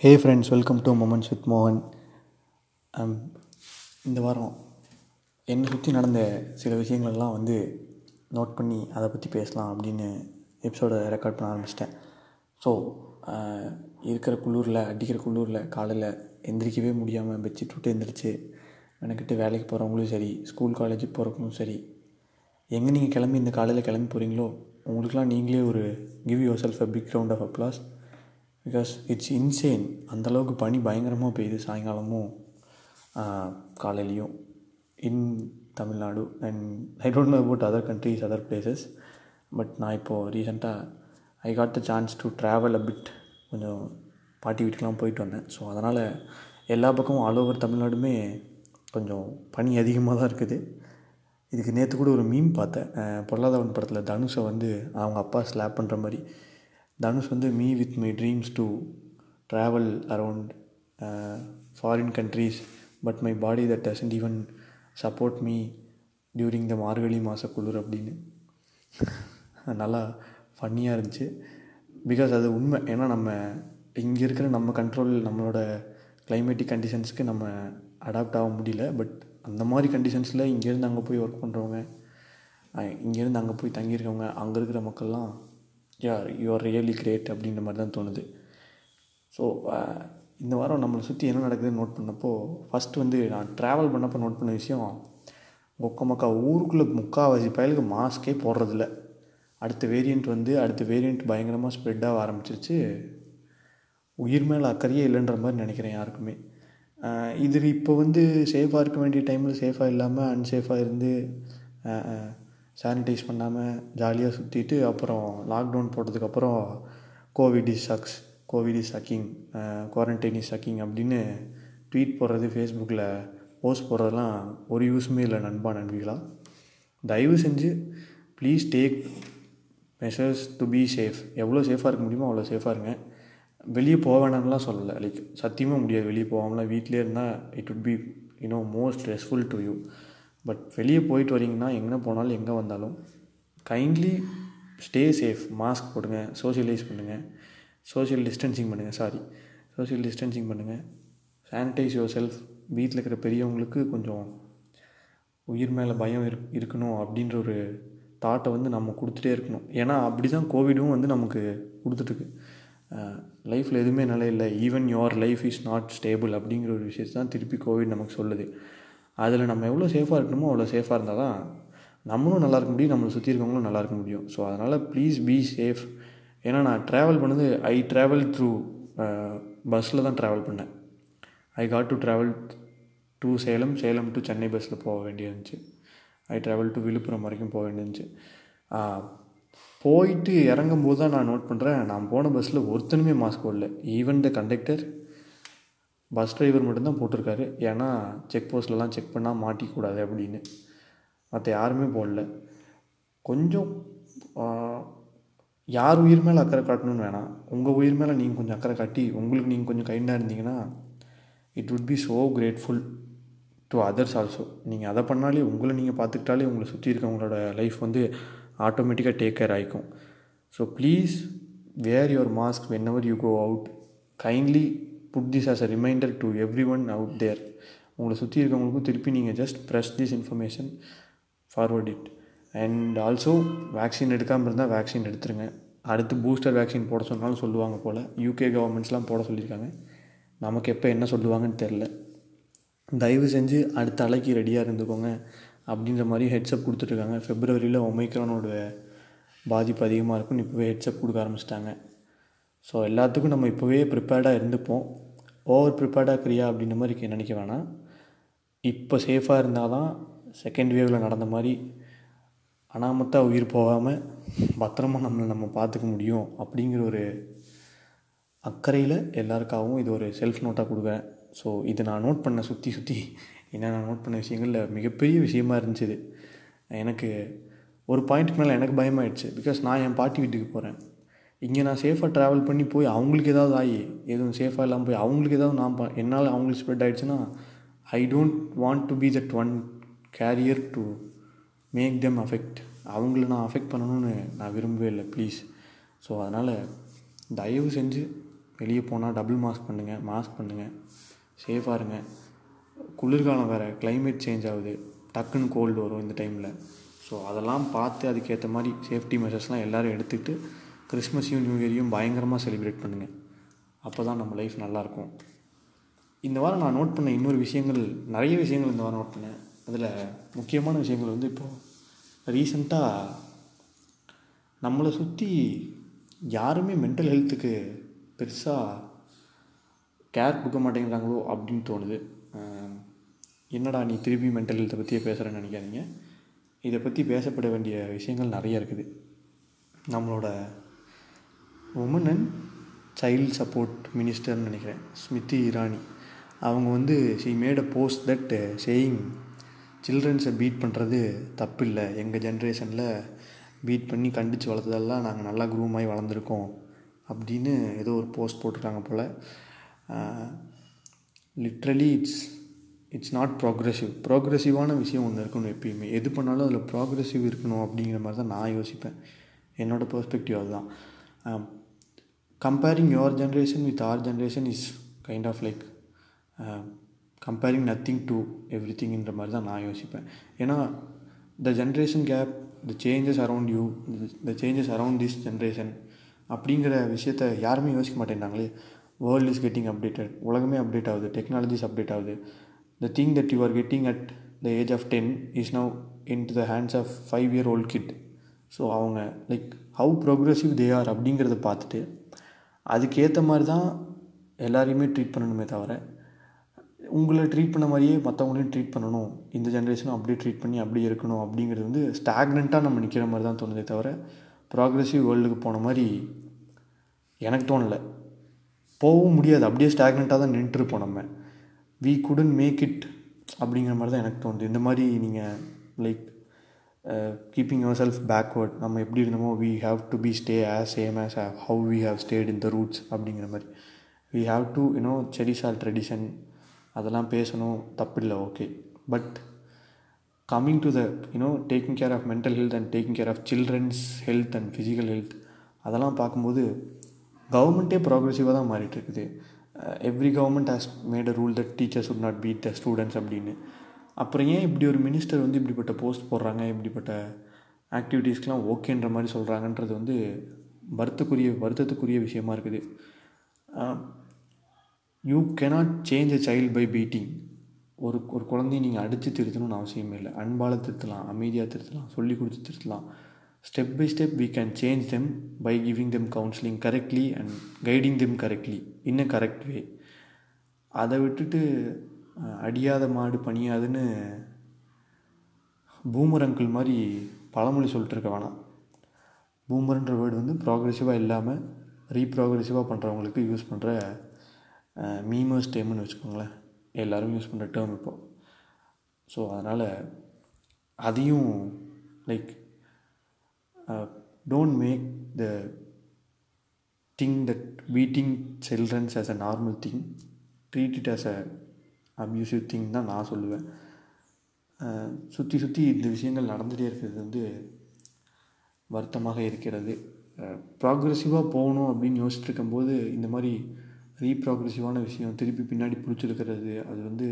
Hey friends welcome to moments with மோகன் இந்த வாரம் என்னை சுற்றி நடந்த சில விஷயங்களெல்லாம் வந்து நோட் பண்ணி அதை பற்றி பேசலாம் அப்படின்னு எபிசோடை ரெக்கார்ட் பண்ண ஆரம்பிச்சிட்டேன். ஸோ இருக்கிற குள்ளூரில் அடிக்கிற குள்ளூரில் காலையில் எந்திரிக்கவே முடியாமல் பெட்ஷீட் விட்டு எந்திரிச்சு எனக்கிட்ட வேலைக்கு போகிறவங்களும் சரி ஸ்கூல் காலேஜ் போகிறவங்களும் சரி எங்கே நீங்கள் கிளம்பி இந்த காலையில் கிளம்பி போகிறீங்களோ உங்களுக்குலாம் நீங்களே ஒரு give yourself a big round of applause because it's insane அந்தளவுக்கு பனி பயங்கரமாக பெய்யுது சாயங்காலமும் காலையிலையும் in Tamil Nadu. And I don't know about other countries other places but நான் இப்போது ரீசெண்டாக I got the chance to travel a bit கொஞ்சம் பாட்டி வீட்டுக்கெலாம் போயிட்டு வந்தேன். ஸோ அதனால் எல்லா பக்கமும் ஆல் ஓவர் தமிழ்நாடுமே கொஞ்சம் பனி அதிகமாக தான் இருக்குது. இதுக்கு நேற்று கூட ஒரு மீம் பார்த்தேன். அஹ் படத்தில் தனுஷை வந்து அவங்க அப்பா ஸ்லாப் பண்ணுற மாதிரி. தனுஷ் வந்து me with my dreams to travel around foreign countries but my body that doesn't even support me during the மார்கழி மாத குளிர் அப்படின்னு. நல்லா ஃபன்னியாக இருந்துச்சு. பிகாஸ் அது உண்மை. ஏன்னா நம்ம இங்கே இருக்கிற நம்ம கண்ட்ரோல் நம்மளோட கிளைமேட்டிக் கண்டிஷன்ஸ்க்கு நம்ம அடாப்ட் ஆக முடியல. பட் அந்த மாதிரி கண்டிஷன்ஸில் இங்கேருந்து அங்கே போய் ஒர்க் பண்ணுறவங்க இங்கேருந்து அங்கே போய் தங்கியிருக்கவங்க அங்கே இருக்கிற மக்கள்லாம் யார் யூ ஆர் ரியலி கிரேட் அப்படின்ற மாதிரி தான் தோணுது. ஸோ uh, இந்த வாரம் நம்மளை சுற்றி என்ன நடக்குதுன்னு நோட் பண்ணப்போ ஃபஸ்ட்டு வந்து நான் ட்ராவல் பண்ணப்போ நோட் பண்ண விஷயம் மொக்க மக்கா ஊருக்குள்ளே முக்கால்வாசி பயலுக்கு மாஸ்க்கே போடுறதில்ல. அடுத்த வேரியண்ட் வந்து அடுத்த வேரியண்ட் பயங்கரமாக ஸ்ப்ரெட் ஆக ஆரம்பிச்சிருச்சு. உயிர் மேலே அக்கறையே இல்லைன்ற மாதிரி நினைக்கிறேன் யாருக்குமே. இது இப்போ வந்து சேஃபாக இருக்க வேண்டிய டைமில் சேஃபாக இல்லாமல் அன்சேஃபாக இருந்து சானிடைஸ் பண்ணாமல் ஜாலியாக சுற்றிட்டு அப்புறம் லாக்டவுன் போட்டதுக்கப்புறம் covid is sucks covid is sucking quarantine is sucking அப்படின்னு ட்வீட் போடுறது ஃபேஸ்புக்கில் போஸ்ட் போடுறதெல்லாம் ஒரு யூஸுமே இல்லை நண்பா நண்பிகளா. தயவு செஞ்சு please take measures to be safe எவ்வளோ சேஃபாக இருக்க முடியுமோ அவ்வளோ சேஃபாக இருங்க. வெளியே போக வேணாம்லாம் சொல்லலை. லைக் சத்தியமாக முடியாது வெளியே போகாமலாம். வீட்டிலே இருந்தால் it would be you know most stressful to you but வெளியே போயிட்டு வரீங்கன்னா எங்கே போனாலும் எங்கே வந்தாலும் கைண்ட்லி ஸ்டே சேஃப் மாஸ்க் போடுங்க சோஷியலைஸ் பண்ணுங்கள் சோஷியல் டிஸ்டன்சிங் பண்ணுங்கள் சாரி சோஷியல் டிஸ்டன்சிங் பண்ணுங்கள் சானிடைஸ் யுவர் செல்ஃப் வீட்டில் இருக்கிற பெரியவங்களுக்கு கொஞ்சம் உயிர் மேலே பயம் இரு இருக்கணும் அப்படின்ற ஒரு தாட்டை வந்து நம்ம கொடுத்துட்டே இருக்கணும். ஏன்னா அப்படி தான் கோவிடும் வந்து நமக்கு கொடுத்துட்ருக்கு லைஃப்பில் எதுவுமே நல்லா இல்லை. Even your life is not stable அப்படிங்கிற ஒரு விஷயத்தை தான் திருப்பி கோவிட் நமக்கு சொல்லுது. அதில் நம்ம எவ்வளோ சேஃபாக இருக்கணுமோ அவ்வளோ சேஃபாக இருந்தால் தான் நம்மளும் நல்லா இருக்க முடியும் நம்மளை சுற்றி இருக்கவங்களும் நல்லா இருக்க முடியும். ஸோ அதனால் ப்ளீஸ் பி சேஃப் ஏன்னா நான் ட்ராவல் பண்ணது ஐ ட்ராவல் த்ரூ பஸ்ஸில் தான் ட்ராவல் பண்ணேன். I got to travel to Salem Salem to Chennai பஸ்ஸில் போக வேண்டியிருந்துச்சு ஐ ட்ராவல் டு விழுப்புரம் வரைக்கும் போக வேண்டியிருந்துச்சு போயிட்டு இறங்கும்போது தான் நான் நோட் பண்ணுறேன் நான் போன பஸ்ஸில் ஒருத்தனுமே மாஸ்க் போடல. Even the conductor bus driver மட்டும்தான் போட்டிருக்காரு. ஏன்னா செக் போஸ்ட்லலாம் செக் பண்ணால் மாட்டிக்கூடாது அப்படின்னு. மற்ற யாருமே போடல. கொஞ்சம் யார் உயிர் மேலே அக்கறை காட்டணும்னு வேணாம். உங்கள் உயிர் மேலே நீங்கள் கொஞ்சம் அக்கறை காட்டி உங்களுக்கு நீங்கள் கொஞ்சம் கைண்டாக இருந்தீங்கன்னா it would be so grateful to others also நீங்கள் அதை பண்ணாலே உங்களை நீங்கள் பார்த்துக்கிட்டாலே உங்களை சுற்றி இருக்கவங்களோட லைஃப் வந்து ஆட்டோமேட்டிக்காக டேக் கேர் ஆகிக்கும் so please wear your mask whenever you go out kindly put this as a reminder to everyone out there உங்களை சுற்றி இருக்கவங்களுக்கும் திருப்பி நீங்கள் just press this information forward it and also vaccine எடுக்காமல் இருந்தால் வேக்சின் எடுத்துருங்க. அடுத்து பூஸ்டர் வேக்சின் போட சொன்னாலும் சொல்லுவாங்க போல். யூகே கவர்மெண்ட்ஸ்லாம் போட சொல்லியிருக்காங்க. நமக்கு எப்போ என்ன சொல்லுவாங்கன்னு தெரில தயவு செஞ்சு அடுத்த அலைக்கு ரெடியாக இருந்துக்கோங்க. அப்படின்ற மாதிரி ஹெட்ஸ்அப் கொடுத்துட்ருக்காங்க ஃபெப்ரவரியில் ஒமைக்ரானோட பாதிப்பு அதிகமாக இருக்கும்னு இப்போவே ஹெட்ஸ்அப் கொடுக்க ஆரம்பிச்சிட்டாங்க. ஸோ எல்லாத்துக்கும் நம்ம இப்போவே ப்ரிப்பேர்டாக இருந்துப்போம். ஓவர் ப்ரிப்பேர்டாக இருக்கிறியா அப்படின்ற மாதிரி நினைக்க வேணாம். இப்போ சேஃபாக இருந்தால் தான் செகண்ட் வேவில் நடந்த மாதிரி அனாமத்தாக உயிர் போகாமல் பத்திரமா நம்மளை நம்ம பார்த்துக்க முடியும் அப்படிங்கிற ஒரு அக்கறையில் எல்லாருக்காகவும் இது ஒரு செல்ஃப் நோட்டாக கொடுக்குறேன். ஸோ இதை நான் நோட் பண்ண சுற்றி சுற்றி என்ன நான் நோட் பண்ண விஷயங்களில் மிகப்பெரிய விஷயமா இருந்துச்சு எனக்கு ஒரு பாயிண்ட்டுக்கு மேலே எனக்கு பயமாயிடுச்சு. பிகாஸ் நான் என் பாட்டி வீட்டுக்கு போகிறேன் இங்கே நான் சேஃபாக ட்ராவல் பண்ணி போய் அவங்களுக்கு ஏதாவது ஆகி எதுவும் சேஃபாக இல்லாமல் போய் அவங்களுக்கு ஏதாவது நான் ப- என்னால் அவங்களுக்கு ஸ்ப்ரெட் ஆகிடுச்சுன்னா I don't want to be that one carrier to make them affect அவங்கள நான் அஃபெக்ட் பண்ணணும்னு நான் விரும்பவே இல்லை ப்ளீஸ் ஸோ அதனால் தயவு செஞ்சு வெளியே போனால் டபுள் மாஸ்க் பண்ணுங்கள் மாஸ்க் பண்ணுங்கள் சேஃபாக இருங்க. குளிர்காலம் வேறு கிளைமேட் சேஞ்ச் ஆகுது டக்குன்னு கோல்டு வரும் இந்த டைமில் ஸோ அதெல்லாம் பார்த்து அதுக்கேற்ற மாதிரி சேஃப்டி மெஷர்ஸ்லாம் எல்லோரும் எடுத்துக்கிட்டு கிறிஸ்மஸையும் நியூ இயரையும் பயங்கரமாக செலிப்ரேட் பண்ணுங்கள் அப்போ தான் நம்ம லைஃப் நல்லாயிருக்கும். இந்த வாரம் நான் நோட் பண்ண இன்னொரு விஷயங்கள் நிறைய விஷயங்கள் இந்த வாரம் நோட் பண்ணேன். அதில் முக்கியமான விஷயங்கள் வந்து இப்போது ரீசண்டாக நம்மளை சுற்றி யாருமே மென்டல் ஹெல்த்துக்கு பெருசாக கேர் கொடுக்க மாட்டேங்கிறாங்களோ அப்படின்னு தோணுது. என்னடா நீ திருப்பி மென்டல் ஹெல்த்தை பற்றியே பேசுகிறேன்னு நினைக்காதீங்க. இதை பற்றி பேசப்பட வேண்டிய விஷயங்கள் நிறைய இருக்குது. நம்மளோட உமன் அண்ட் சைல்ட் சப்போர்ட் மினிஸ்டர்னு நினைக்கிறேன். ஸ்மிருதி இரானி அவங்க வந்து she made uh, a post that saying சில்ட்ரன்ஸை beat பண்ணுறது தப்பில்லை. எங்கள் ஜென்ரேஷனில் பீட் பண்ணி கண்டித்து வளர்த்ததெல்லாம் நாங்கள் நல்லா குரூமாகி வளர்ந்துருக்கோம். அப்படின்னு ஏதோ ஒரு போஸ்ட் போட்டிருக்காங்க போல். Literally it's it's not progressive ப்ராக்ரெசிவான விஷயம் ஒன்று இருக்கணும் எப்பயுமே. எது பண்ணாலும் அதில் ப்ராக்ரெசிவ் இருக்கணும் அப்படிங்கிற மாதிரி தான் நான் யோசிப்பேன். என்னோட பெர்ஸ்பெக்டிவ் அதுதான். Comparing your generation with our generation is kind of like comparing nothing to every திங்கிற மாதிரி தான் நான் யோசிப்பேன். ஏன்னா the generation gap the changes around you the changes around this generation அப்படிங்கிற விஷயத்த யாருமே யோசிக்க மாட்டேங்கிறாங்களே வேர்ல்டு இஸ் கெட்டிங் அப்டேட்டட் உலகமே அப்டேட் ஆகுது. டெக்னாலஜிஸ் அப்டேட் ஆகுது. The thing that you are getting at the age of ten is now into the hands of five year old kid so அவங்க like how progressive they are அப்படிங்கிறத பார்த்துட்டு அதுக்கேற்ற மாதிரி தான் எல்லாரையுமே ட்ரீட் பண்ணணுமே தவிர உங்களை ட்ரீட் பண்ண மாதிரியே மற்றவங்களையும் ட்ரீட் பண்ணணும். இந்த ஜென்ரேஷனும் அப்படியே ட்ரீட் பண்ணி அப்படியே இருக்கணும் அப்படிங்கிறது வந்து ஸ்டாக்னண்ட்டாக நம்ம நிற்கிற மாதிரி தான் தோணுதே தவிர ப்ராக்ரெசிவ் வேர்ல்டுக்கு போன மாதிரி எனக்கு தோணலை. போகவும் முடியாது. அப்படியே ஸ்டாக்னண்ட்டாக தான் நின்றுருப்போம் நம்ம. வி குடன் மேக் இட் அப்படிங்கிற மாதிரி தான் எனக்கு தோணுது. இந்த மாதிரி நீங்கள் like keeping yourself backward நம்ம எப்படி இருந்தோமோ we have to be stay as same as how we have stayed in the roots அப்படிங்கிற மாதிரி. We have to you know cherish our tradition அதெல்லாம் பேசணும். தப்பில்லை okay but coming to the you know taking care of mental health and taking care of childrens health and physical health அதெல்லாம் பார்க்கும்போது கவர்மெண்ட்டே ப்ராக்ரெசிவாக தான் மாறிட்டுருக்குது every government has made a rule that teachers would not beat the students அப்படின்னு. அப்புறம் ஏன் இப்படி ஒரு மினிஸ்டர் வந்து இப்படிப்பட்ட போஸ்ட் போடுறாங்க இப்படிப்பட்ட ஆக்டிவிட்டீஸ்க்கெலாம் ஓகேன்ற மாதிரி சொல்கிறாங்கன்றது வந்து வருத்தக்குரிய வருத்தத்துக்குரிய விஷயமா இருக்குது. You cannot change a child by beating ஒரு ஒரு குழந்தைய நீங்கள் அடித்து திருத்தணும்னு அவசியமே இல்லை. அன்பால் திருத்தலாம் அமைதியாக திருத்தலாம் சொல்லி கொடுத்து திருத்தலாம். Step by step we can change them by giving them counselling correctly and guiding them correctly in a correct way அதை விட்டுட்டு அடியாத மாடு பணியாதுன்னு பூமர் அங்கிள் மாதிரி பழமொழி சொல்லிட்டு இருக்க வேணாம். பூமர்ன்ற வேர்டு வந்து ப்ராக்ரெசிவாக இல்லாமல் ரீப்ராக்ரெசிவாக பண்ணுறவங்களுக்கு யூஸ் பண்ணுற மீமர்ஸ் டேம்னு வச்சுக்கோங்களேன். எல்லோரும் யூஸ் பண்ணுற டேர்ம் இப்போ. ஸோ அதனால் அதையும் like don't make the thing that beating childrens as a normal thing treat it as a abusive thing தான் நான் சொல்லுவேன். சுற்றி சுற்றி இந்த விஷயங்கள் நடந்துகிட்டே இருக்கிறது வந்து வருத்தமாக இருக்கிறது. ப்ராக்ரெசிவாக போகணும் அப்படின்னு யோசிச்சுட்டு இருக்கும்போது இந்த மாதிரி ரீப்ராக்ரெசிவான விஷயம் திருப்பி பின்னாடி பிடிச்சிருக்கிறது அது வந்து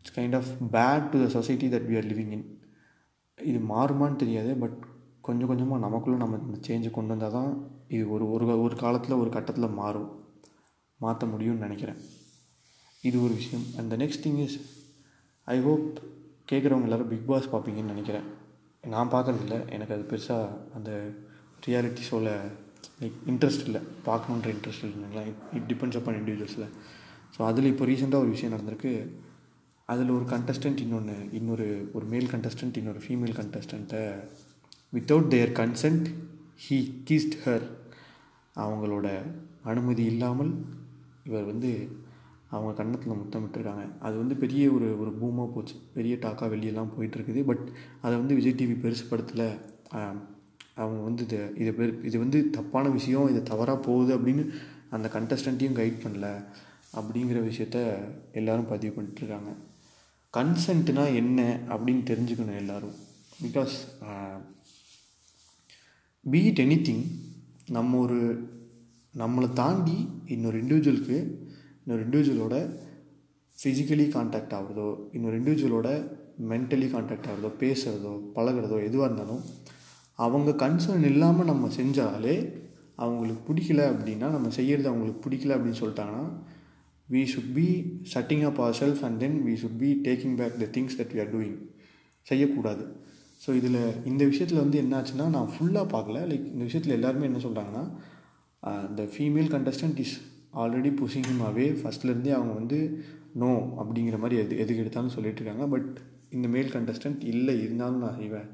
it's kind of bad to the society that we are living in இது மாறுமான்னு தெரியாது பட் கொஞ்சம் கொஞ்சமாக நமக்குள்ளே நம்ம இந்த சேஞ்சு கொண்டு வந்தால் தான் இது ஒரு ஒரு ஒரு காலத்தில் ஒரு கட்டத்தில் மாறும். மாற்ற முடியும்னு நினைக்கிறேன். இது ஒரு விஷயம். And the next thing is I hope கேட்குறவங்க எல்லோரும் பிக் பாஸ் பார்ப்பீங்கன்னு நினைக்கிறேன். நான் பார்க்குறதில்ல. எனக்கு அது பெருசாக அந்த ரியாலிட்டி ஷோவில் லைக் இன்ட்ரெஸ்ட் இல்லை. பார்க்கணுன்ற இன்ட்ரெஸ்ட் இல்லைங்களா? இட் டிபெண்ட்ஸ் அப்பான் இண்டிவிஜுவல்ஸில் ஸோ அதில் இப்போ ரீசெண்டாக ஒரு விஷயம் நடந்திருக்கு. அதில் ஒரு கண்டஸ்டன்ட் இன்னொன்று இன்னொரு ஒரு மேல் கண்டஸ்டன்ட் இன்னொரு female கண்டஸ்டண்ட்டை without their consent he kissed her அவங்களோட அனுமதி இல்லாமல் இவர் வந்து அவங்க கன்னத்தில் முத்தமிட்டிருக்காங்க அது வந்து பெரிய ஒரு ஒரு பூமாக போச்சு. பெரிய டாக்காக வெளியெல்லாம் போயிட்டுருக்குது. பட் அதை வந்து விஜய் டிவி பெருசுப்படுத்தலை அவங்க வந்து இதை இதை பெரு இது வந்து தப்பான விஷயம். இது தவறாக போகுது அப்படின்னு அந்த கண்டஸ்டண்ட்டையும் கைட் பண்ணல. அப்படிங்கிற விஷயத்த எல்லாரும் பதிவு பண்ணிட்டுருக்காங்க. கன்சென்ட்னா என்ன அப்படின்னு தெரிஞ்சுக்கணும் எல்லாரும். பிகாஸ் பீட் எனி திங் நம்ம ஒரு நம்மளை தாண்டி இன்னொரு இண்டிவிஜுவலுக்கு இன்னொரு இண்டிவிஜுவலோட ஃபிசிக்கலி காண்டாக்ட் ஆகிறதோ இன்னொரு இண்டிவிஜுவலோட மென்டலி காண்டாக்ட் ஆகிறதோ பேசுகிறதோ பழகுறதோ எதுவாக இருந்தாலும் அவங்க கன்சர்ன் இல்லாமல் நம்ம செஞ்சாலே அவங்களுக்கு பிடிக்கல அப்படின்னா நம்ம செய்கிறது அவங்களுக்கு பிடிக்கல அப்படின்னு சொல்லிட்டாங்கன்னா we be shutting up up self and then we should be taking back the things that we are doing செய்யக்கூடாது. ஸோ இதில் இந்த விஷயத்தில் வந்து என்னாச்சுன்னா நான் ஃபுல்லாக பார்க்கல. லைக் இந்த விஷயத்தில் எல்லாருமே என்ன சொல்கிறாங்கன்னா the female contestant is already pushing him away ஃபஸ்ட்லேருந்தே அவங்க வந்து நோ அப்படிங்கிற மாதிரி எது எதுக்கு எடுத்தாலும் சொல்லிட்டு இருக்காங்க. பட் இந்த மேல் கண்டஸ்டன்ட் இல்லை இருந்தாலும் நான் செய்வேன்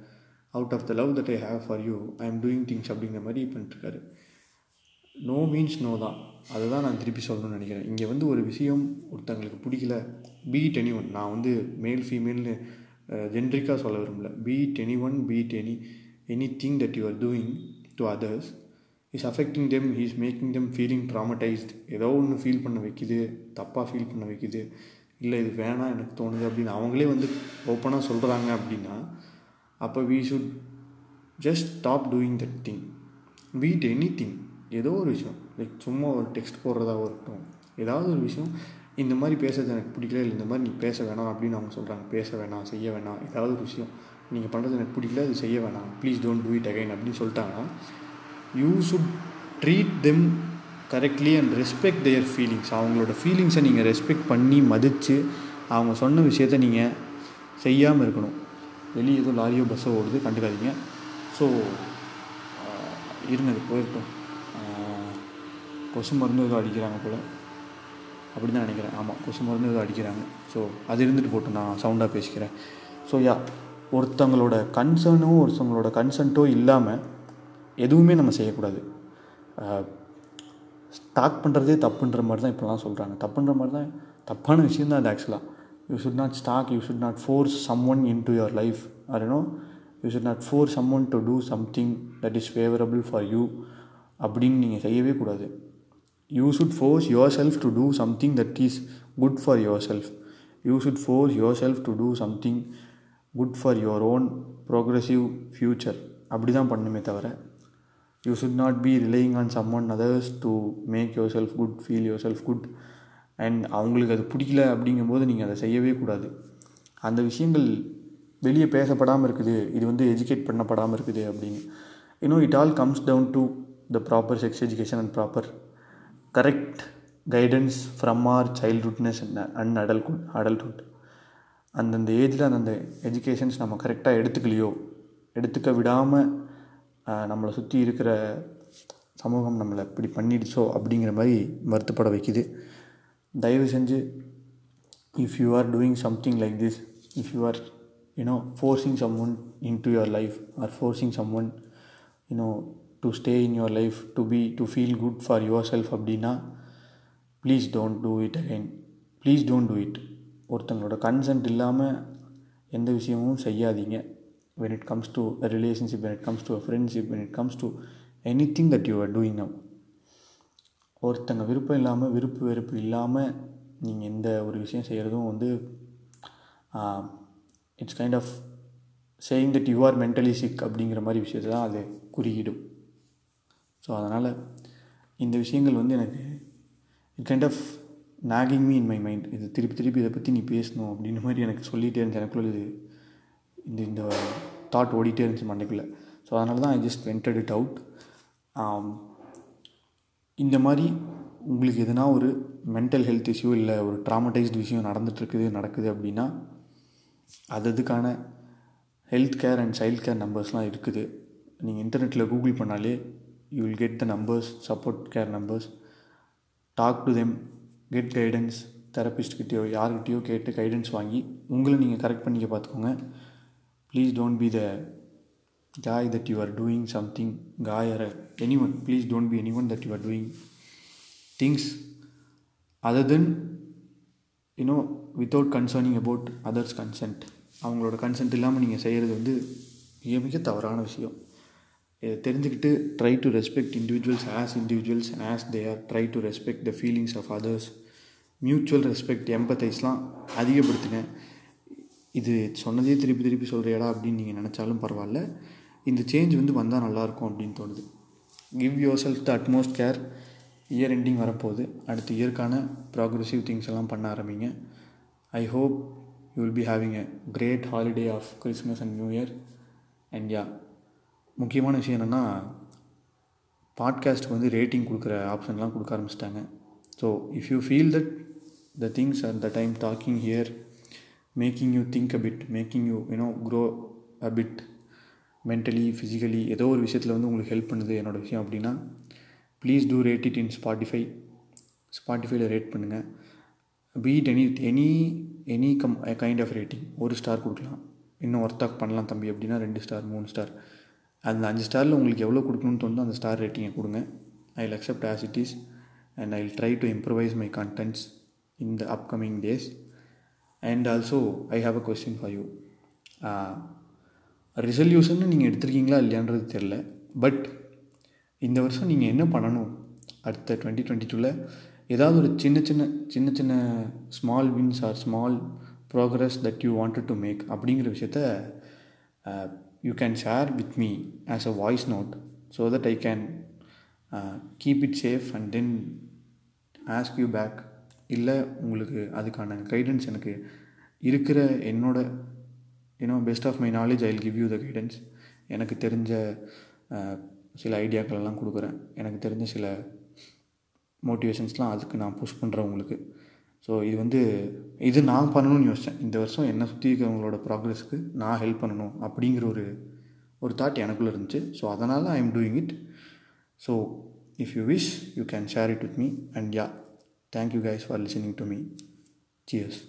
out of the love that I have for you I am doing things அப்படிங்கிற மாதிரி பண்ணிட்டுருக்காரு. நோ மீன்ஸ் நோ தான். அதை தான் நான் திருப்பி சொல்லணும்னு நினைக்கிறேன். இங்கே வந்து ஒரு விஷயம் ஒருத்தங்களுக்கு பிடிக்கல. பீட் எனி ஒன் நான் வந்து மேல் ஃபீமேல்னு ஜென்ரிக்காக சொல்ல விரும்பல. Beat anyone beat any anything that you are doing to others is affecting them is making them feeling traumatised ஏதோ ஒன்று ஃபீல் பண்ண வைக்குது தப்பாக ஃபீல் பண்ண வைக்குது. இல்லை இது வேணாம் எனக்கு தோணுது அப்படின்னு அவங்களே வந்து ஓப்பனாக சொல்கிறாங்க அப்படின்னா அப்போ we should just stop doing that thing beat anything ஏதோ ஒரு விஷயம். லைக் சும்மா ஒரு டெக்ஸ்ட் போடுறதாக இருக்கட்டும். ஏதாவது ஒரு விஷயம் இந்த மாதிரி பேசுறது எனக்கு பிடிக்கல இல்லை இந்த மாதிரி நீ பேச வேணாம் அப்படின்னு அவங்க சொல்கிறாங்க பேச வேணாம் செய்ய வேணாம் ஏதாவது ஒரு விஷயம். நீங்கள் பண்ணுறது எனக்கு பிடிக்கல அது செய்ய வேணாம். Please don't do it again அப்படின்னு சொல்லிட்டாங்கன்னா you should treat them correctly and respect their feelings அவங்களோட ஃபீலிங்ஸை நீங்கள் ரெஸ்பெக்ட் பண்ணி மதித்து அவங்க சொன்ன விஷயத்த நீங்கள் செய்யாமல் இருக்கணும். வெளியே ஏதோ லாரியோ பஸ்ஸோ ஓடுது கண்டுக்காதீங்க. ஸோ இருங்க போயிருக்கோம் போயிருக்கட்டும். கொசு மருந்து ஏதோ அடிக்கிறாங்க போல். அப்படி தான் நினைக்கிறேன். ஆமாம் கொசு மருந்து ஏதோ அடிக்கிறாங்க. ஸோ அது இருந்துட்டு போட்டு நான் சவுண்டாக பேசிக்கிறேன். ஸோ யா ஒருத்தவங்களோட கன்சர்னோ ஒருத்தவங்களோட கன்சன்ட்டோ இல்லாமல் எதுவுமே நம்ம செய்யக்கூடாது. ஸ்டாக் பண்ணுறதே தப்புன்ற மாதிரி தான் இப்போலாம் சொல்கிறாங்க தப்புன்ற மாதிரி தான் தப்பான விஷயம் தான் அது ஆக்சுவலாக you should not stalk you should not force someone into your life or you know you should not force someone to do something that is favourable for you அப்படின்னு நீங்கள் செய்யவே கூடாது. You should force yourself to do something that is good for yourself you should force yourself to do something good for your own progressive future அப்படி தான் பண்ணுமே தவிர you should not be relying on someone others to make yourself good feel yourself good and அவங்களுக்கு அது பிடிக்கல அப்படிங்கும்போது நீங்கள் அதை செய்யவே கூடாது. அந்த விஷயங்கள் வெளியே பேசப்படாமல் இருக்குது. இது வந்து எஜுகேட் பண்ணப்படாமல் இருக்குது அப்படின்னு. You know it all comes down to the proper sex education and proper correct guidance from our childhoodness and adulthood adulthood அந்தந்த ஏஜில் அந்தந்த எஜுகேஷன்ஸ் நம்ம கரெக்டாக எடுத்துக்கலையோ எடுத்துக்க விடாமல் நம்மளை சுற்றி இருக்கிற சமூகம் நம்மளை இப்படி பண்ணிடுச்சோ அப்படிங்கிற மாதிரி வருத்தப்பட வைக்குது. தயவு செஞ்சு if you are doing something like this if you are you know forcing someone into your life or forcing someone you know to stay in your life to be to feel good for yourself அப்படின்னா please don't do it again please don't do it ஒருத்தங்களோட consent இல்லாமல் எந்த விஷயமும் செய்யாதீங்க. When it comes to a relationship when it comes to a friendship when it comes to anything that you are doing now ஒருத்தங்க விருப்பம் இல்லாமல் விருப்பு வெறுப்பு இல்லாமல் நீங்கள் எந்த ஒரு விஷயம் செய்கிறதும் வந்து it's kind of saying that you are mentally sick அப்படிங்கிற மாதிரி விஷயத்தை தான் அது குறியிடும். ஸோ அதனால் இந்த விஷயங்கள் வந்து எனக்கு it kind of nagging me in my mind இது திருப்பி திருப்பி இதை பற்றி நீ பேசணும் அப்படின்ற மாதிரி எனக்கு சொல்லிகிட்டே இருந்துச்சு. எனக்குள்ள இது இந்த இந்த தாட் ஓடிட்டே இருந்துச்சு மண்டைக்குள்ளே. ஸோ அதனால தான் I just vented it out இந்த மாதிரி உங்களுக்கு எதுனா ஒரு மென்டல் ஹெல்த் இஷ்யூ இல்லை ஒரு ட்ராமடைஸ்டு விஷயம் நடந்துகிட்ருக்குது நடக்குது அப்படின்னா அது அதுக்கான health care and child care நம்பர்ஸ்லாம் இருக்குது. நீங்கள் இன்டர்நெட்டில் கூகுள் பண்ணாலே you will get the numbers support care numbers talk to them get guidance தெரப்பிஸ்ட்கிட்டேயோ யார்கிட்டேயோ கேட்டு கைடன்ஸ் வாங்கி உங்களை நீங்கள் கரெக்ட் பண்ணிக்க பார்த்துக்கோங்க. Please don't be the guy that you are doing something guy or anyone. Please don't be anyone that you are doing things other than you know without concerning about others consent. அவங்களோட consent இல்லாமல் நீங்கள் செய்கிறது வந்து மிக மிக தவறான விஷயம். இதை தெரிஞ்சுக்கிட்டு try to respect individuals as individuals as they are try to respect the feelings of others mutual respect எம்பத்தைஸ்லாம் அதிகப்படுத்தினேன் இது சொன்னதே திருப்பி திருப்பி சொல்கிறியாடா அப்படின்னு நீங்கள் நினச்சாலும் பரவாயில்ல. இந்த சேஞ்ச் வந்து வந்தால் நல்லாயிருக்கும் அப்படின்னு தோணுது. Give yourself the utmost care year ending வரப்போகுது. அடுத்த இயர்க்கான ப்ராக்ரெசிவ் திங்ஸ் எல்லாம் பண்ண ஆரம்பிங்க. I hope you will be having a great holiday of Christmas and New Year and yeah முக்கியமான விஷயம் என்னென்னா பாட்காஸ்ட்டுக்கு வந்து ரேட்டிங் கொடுக்குற ஆப்ஷன்லாம் கொடுக்க ஆரம்பிச்சிட்டாங்க. So if you feel that the things at the time talking here making you think a bit making you you know grow a bit mentally physically ஏதோ ஒரு விஷயத்தில் வந்து உங்களுக்கு ஹெல்ப் பண்ணுது என்னோடய விஷயம் அப்படின்னா please do rate it in Spotify ஸ்பாட்டிஃபைல rate பண்ணுங்கள் be it any any any come kind of rating ஒரு ஸ்டார் கொடுக்கலாம். இன்னும் ஒர்த்தாக் பண்ணலாம் தம்பி அப்படின்னா ரெண்டு ஸ்டார் மூணு ஸ்டார் அந்த அஞ்சு ஸ்டாரில் உங்களுக்கு எவ்வளோ கொடுக்கணும்னு தோணுதோ அந்த ஸ்டார் ரேட்டிங்கை கொடுங்க. I will accept as it is and I will try to improvise my contents in the upcoming days and also I have a question for you resolution நீங்கள் எடுத்திருக்கீங்களா இல்லையான்றது தெரில பட் இந்த வருஷம் நீங்கள் என்ன பண்ணணும்? அடுத்த டுவெண்ட்டி டுவெண்ட்டி டூவில் ஏதாவது ஒரு சின்ன சின்ன சின்ன சின்ன small wins or small progress that you wanted to make அப்படிங்கிற விஷயத்த you can share with me as a voice note so that I can keep it safe and then ask you back இல்லை உங்களுக்கு அதுக்கான guidance எனக்கு இருக்கிற என்னோட you know best of my knowledge I will give you the guidance எனக்கு தெரிஞ்ச சில ஐடியாக்களெல்லாம் கொடுக்குறேன். எனக்கு தெரிஞ்ச சில மோட்டிவேஷன்ஸ்லாம் அதுக்கு நான் புஷ் பண்ணுறேன் உங்களுக்கு. ஸோ இது வந்து இது நான் பண்ணணும்னு யோசித்தேன் இந்த வருஷம் என்னை சுற்றி இருக்கிறவங்களோட ப்ராக்ரெஸ்க்கு நான் ஹெல்ப் பண்ணணும் அப்படிங்கிற ஒரு ஒரு தாட் எனக்குள்ளே இருந்துச்சு. ஸோ அதனால் I am doing it so if you wish you can share it with me and yeah Thank you guys for listening to me. Cheers.